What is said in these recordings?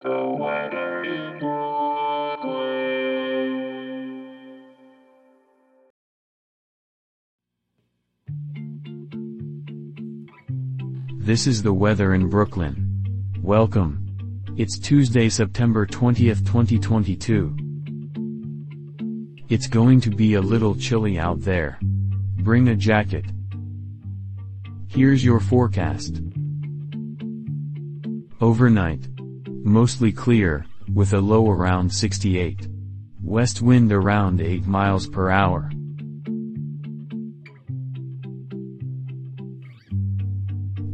This is the weather in Brooklyn. Welcome. It's Tuesday, September 20th, 2022. It's going to be a little chilly out there. Bring a jacket. Here's your forecast. Overnight. Mostly clear, with a low around 68. West wind around 8 miles per hour.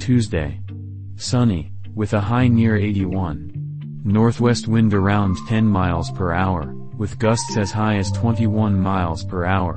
Tuesday. Sunny, with a high near 81. Northwest wind around 10 miles per hour, with gusts as high as 21 miles per hour.